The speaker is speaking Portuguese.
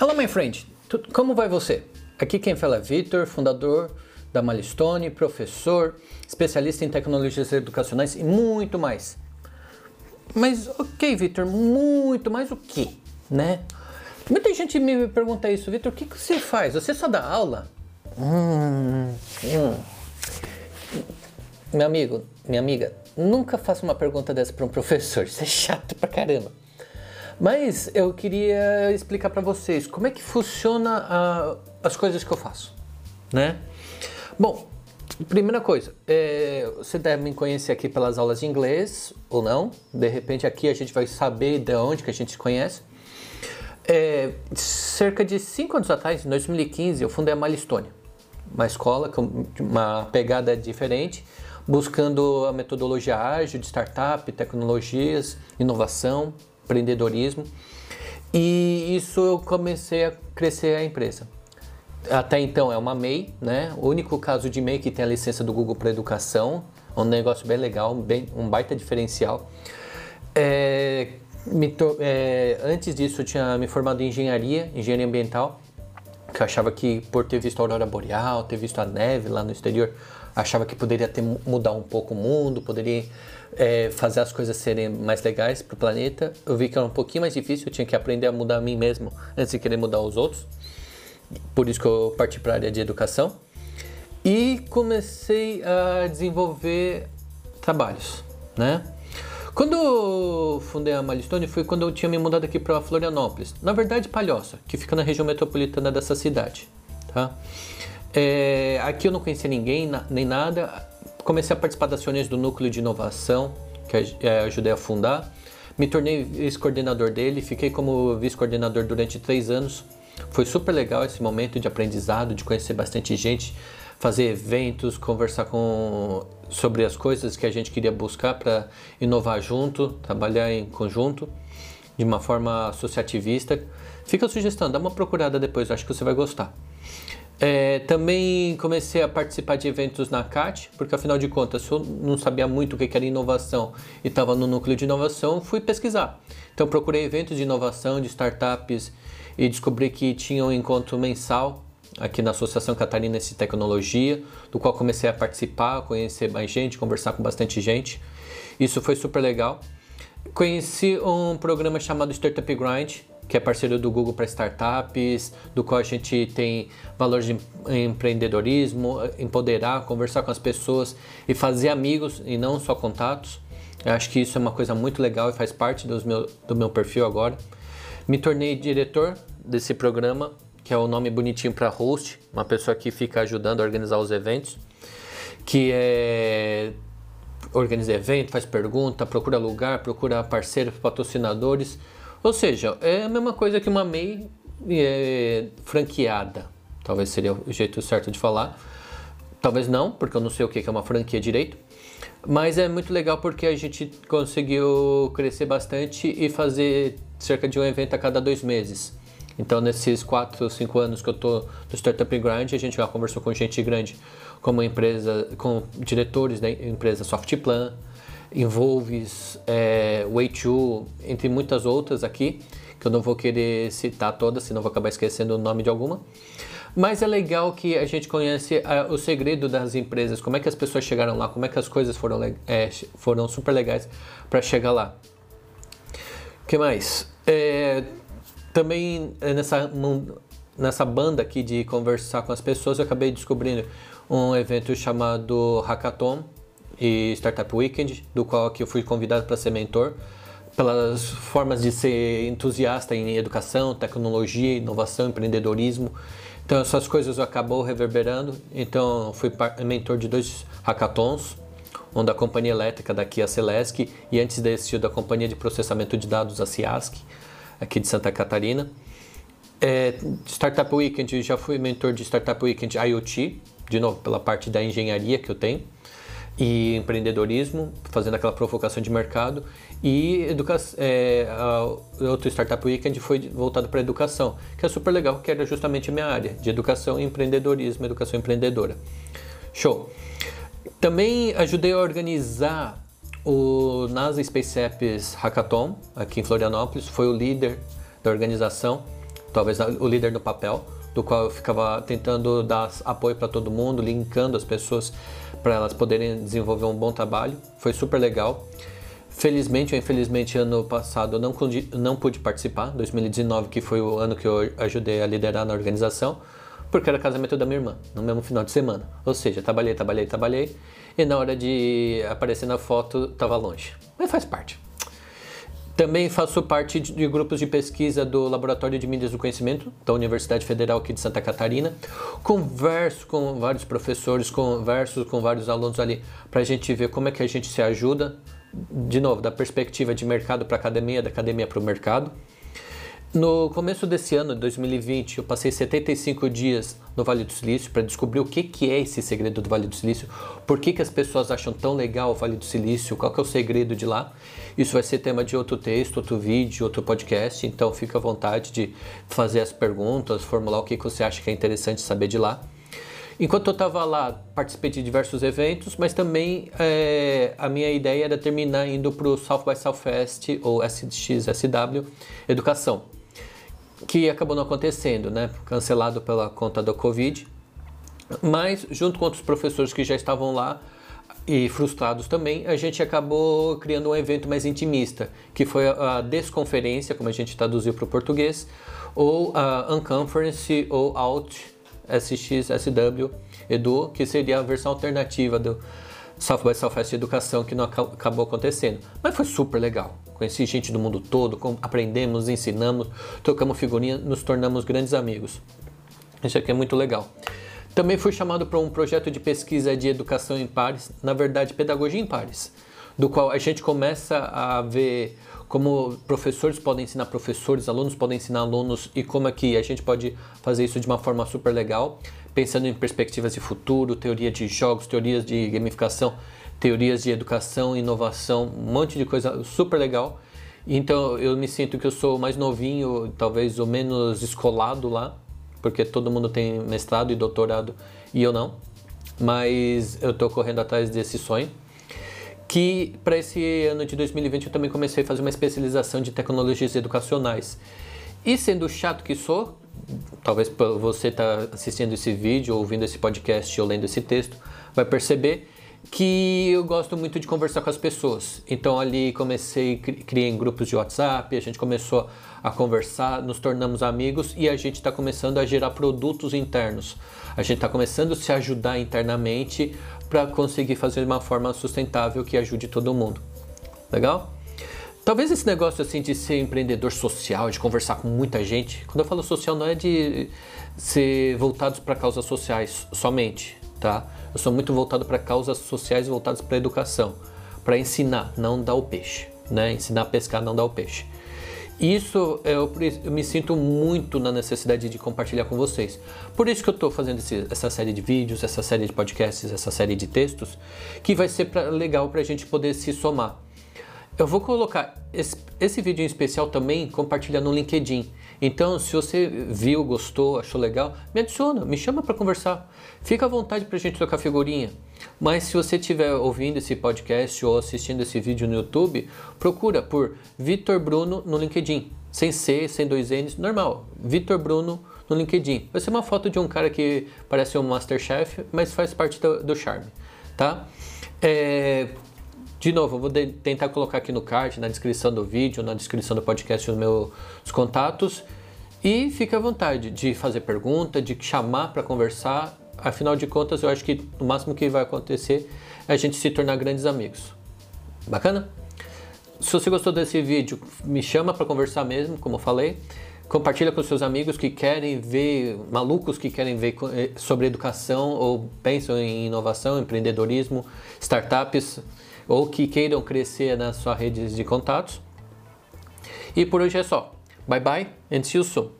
Hello, my friend. Como vai você? Aqui quem fala é Vitor, fundador da Malistone, professor, especialista em tecnologias educacionais e muito mais. Mas ok, Vitor, muito mais o que, né? Muita gente me pergunta isso, Vitor, o que, que você faz? Você só dá aula? Hum, hum. Meu amigo, minha amiga, nunca faça uma pergunta dessa para um professor, isso é chato pra caramba. Mas eu queria explicar para vocês como é que funciona a, as coisas que eu faço, né? Bom, primeira coisa, é, você deve me conhecer aqui pelas aulas de inglês ou não. De repente aqui a gente vai saber de onde que a gente se conhece. É, cerca de cinco anos atrás, em 2015, eu fundei a Malistone, uma escola com uma pegada diferente, buscando a metodologia ágil de startup, tecnologias, inovação, empreendedorismo. E isso eu comecei a crescer a empresa. Até então é uma MEI, né? O único caso de MEI que tem a licença do Google para educação, um negócio bem legal, bem, um baita diferencial. É, to, é, antes disso eu tinha me formado em engenharia, engenharia ambiental, que eu achava que por ter visto a aurora boreal, ter visto a neve lá no exterior, achava que poderia ter, mudar um pouco o mundo, poderia é, fazer as coisas serem mais legais para o planeta. Eu vi que era um pouquinho mais difícil, eu tinha que aprender a mudar a mim mesmo antes de querer mudar os outros. Por isso que eu parti para a área de educação. E comecei a desenvolver trabalhos, né? Quando eu fundei a Malistone foi quando eu tinha me mudado aqui para Florianópolis. Na verdade, Palhoça, que fica na região metropolitana dessa cidade, tá? É, aqui eu não conhecia ninguém, nem nada. Comecei a participar das reuniões do núcleo de inovação, que é, ajudei a fundar. Me tornei vice-coordenador dele, fiquei como vice-coordenador durante três anos. Foi super legal esse momento de aprendizado, de conhecer bastante gente, fazer eventos, conversar com sobre as coisas que a gente queria buscar para inovar junto, trabalhar em conjunto, de uma forma associativista. Fica a sugestão, dá uma procurada depois, acho que você vai gostar. É, também comecei a participar de eventos na CAT, porque afinal de contas eu não sabia muito o que era inovação e estava no núcleo de inovação, fui pesquisar. Então procurei eventos de inovação, de startups e descobri que tinha um encontro mensal aqui na Associação Catarinense de Tecnologia, do qual comecei a participar, conhecer mais gente, conversar com bastante gente. Isso foi super legal. Conheci um programa chamado Startup Grind, que é parceiro do Google para startups, do qual a gente tem valores de empreendedorismo, empoderar, conversar com as pessoas e fazer amigos e não só contatos. Eu acho que isso é uma coisa muito legal e faz parte dos meu, do meu perfil agora. Me tornei diretor desse programa, que é o nome bonitinho para host, uma pessoa que fica ajudando a organizar os eventos, que é organiza evento, faz pergunta, procura lugar, procura parceiros, patrocinadores ou seja, é a mesma coisa que uma MEI é, franqueada. Talvez seria o jeito certo de falar. Talvez não, porque eu não sei o que é uma franquia direito. Mas é muito legal porque a gente conseguiu crescer bastante e fazer cerca de um evento a cada dois meses. Então, nesses 4 ou 5 anos que eu estou no Startup Grind, a gente já conversou com gente grande, como empresa, com diretores da empresa Softplan, Envolves, é, Way2, entre muitas outras aqui, que eu não vou querer citar todas, senão vou acabar esquecendo o nome de alguma. Mas é legal que a gente conhece a, o segredo das empresas, como é que as pessoas chegaram lá, como é que as coisas foram, é, foram super legais para chegar lá. O que mais? É, também é, nessa, nessa banda aqui de conversar com as pessoas, eu acabei descobrindo um evento chamado Hackathon, e Startup Weekend, do qual eu fui convidado para ser mentor, pelas formas de ser entusiasta em educação, tecnologia, inovação, empreendedorismo. Então essas coisas acabou reverberando. Então fui mentor de dois hackathons, um da companhia elétrica daqui a Celesc e antes desse da companhia de processamento de dados a Ciasc, aqui de Santa Catarina. É, Startup Weekend, já fui mentor de Startup Weekend IoT, de novo pela parte da engenharia que eu tenho e empreendedorismo, fazendo aquela provocação de mercado. E educação, é, outro Startup Weekend foi voltado para educação, que é super legal, que era justamente a minha área, de educação e empreendedorismo, educação empreendedora. Show! Também ajudei a organizar o NASA Space Apps Hackathon, aqui em Florianópolis, foi o líder da organização. talvez o líder no papel, do qual eu ficava tentando dar apoio para todo mundo, linkando as pessoas para elas poderem desenvolver um bom trabalho. Foi super legal. Felizmente ou infelizmente, ano passado eu não, não pude participar, 2019, que foi o ano que eu ajudei a liderar na organização, porque era casamento da minha irmã, no mesmo final de semana. Ou seja, trabalhei, trabalhei, trabalhei, e na hora de aparecer na foto, estava longe. Mas faz parte. Também faço parte de grupos de pesquisa do Laboratório de Mídias do Conhecimento da Universidade Federal aqui de Santa Catarina. Converso com vários professores, converso com vários alunos ali para a gente ver como é que a gente se ajuda. De novo, da perspectiva de mercado para academia, da academia para o mercado. No começo desse ano, 2020, eu passei 75 dias no Vale do Silício para descobrir o que, que é esse segredo do Vale do Silício, por que, que as pessoas acham tão legal o Vale do Silício, qual que é o segredo de lá. Isso vai ser tema de outro texto, outro vídeo, outro podcast, então fica à vontade de fazer as perguntas, formular o que, você acha que é interessante saber de lá. Enquanto eu estava lá, participei de diversos eventos, mas também é, a minha ideia era terminar indo para o South by Southwest ou SXSW Educação que acabou não acontecendo, né? Cancelado pela conta da Covid. Mas, junto com outros professores que já estavam lá e frustrados também, a gente acabou criando um evento mais intimista, que foi a Desconferência, como a gente traduziu para o português, ou a Unconference ou Out SX SW Edu, que seria a versão alternativa do South by Southwest Educação, que não acabou acontecendo. Mas foi super legal. Conheci gente do mundo todo, aprendemos, ensinamos, tocamos figurinha, nos tornamos grandes amigos. Isso aqui é muito legal. Também fui chamado para um projeto de pesquisa de educação em pares, na verdade, pedagogia em pares, do qual a gente começa a ver como professores podem ensinar professores, alunos podem ensinar alunos e como é que a gente pode fazer isso de uma forma super legal, pensando em perspectivas de futuro, teoria de jogos, teorias de gamificação teorias de educação, inovação, um monte de coisa super legal. Então eu me sinto que eu sou mais novinho, talvez o menos escolado lá, porque todo mundo tem mestrado e doutorado e eu não. Mas eu estou correndo atrás desse sonho. Que para esse ano de 2020 eu também comecei a fazer uma especialização de tecnologias educacionais. E sendo chato que sou, talvez você está assistindo esse vídeo, ouvindo esse podcast ou lendo esse texto, vai perceber que eu gosto muito de conversar com as pessoas. Então ali comecei, criei grupos de WhatsApp, a gente começou a conversar, nos tornamos amigos e a gente está começando a gerar produtos internos. A gente está começando a se ajudar internamente para conseguir fazer de uma forma sustentável que ajude todo mundo. Legal? Talvez esse negócio assim de ser empreendedor social, de conversar com muita gente, quando eu falo social não é de ser voltados para causas sociais somente, tá? Eu sou muito voltado para causas sociais voltadas para a educação, para ensinar, não dar o peixe, né? Ensinar a pescar, não dar o peixe. Isso eu, eu, me sinto muito na necessidade de compartilhar com vocês. Por isso que eu estou fazendo esse, essa série de vídeos, essa série de podcasts, essa série de textos, que vai ser pra, legal para a gente poder se somar. Eu vou colocar esse, esse vídeo em especial também compartilhar no LinkedIn. Então, se você viu, gostou, achou legal, me adiciona, me chama para conversar. Fica à vontade para a gente trocar figurinha. Mas se você estiver ouvindo esse podcast ou assistindo esse vídeo no YouTube, procura por Vitor Bruno no LinkedIn. Sem C, sem dois N's, normal. Vitor Bruno no LinkedIn. Vai ser uma foto de um cara que parece um Masterchef, mas faz parte do, do charme, tá? É, de novo, eu vou de, tentar colocar aqui no card, na descrição do vídeo, na descrição do podcast, os meus contatos. E fique à vontade de fazer pergunta, de chamar para conversar. Afinal de contas, eu acho que o máximo que vai acontecer é a gente se tornar grandes amigos. Bacana? Se você gostou desse vídeo, me chama para conversar mesmo, como eu falei. Compartilha com seus amigos que querem ver, malucos que querem ver eh, sobre educação ou pensam em inovação, empreendedorismo, startups ou que queiram crescer nas suas redes de contatos. E por hoje é só. Bye bye and see you soon.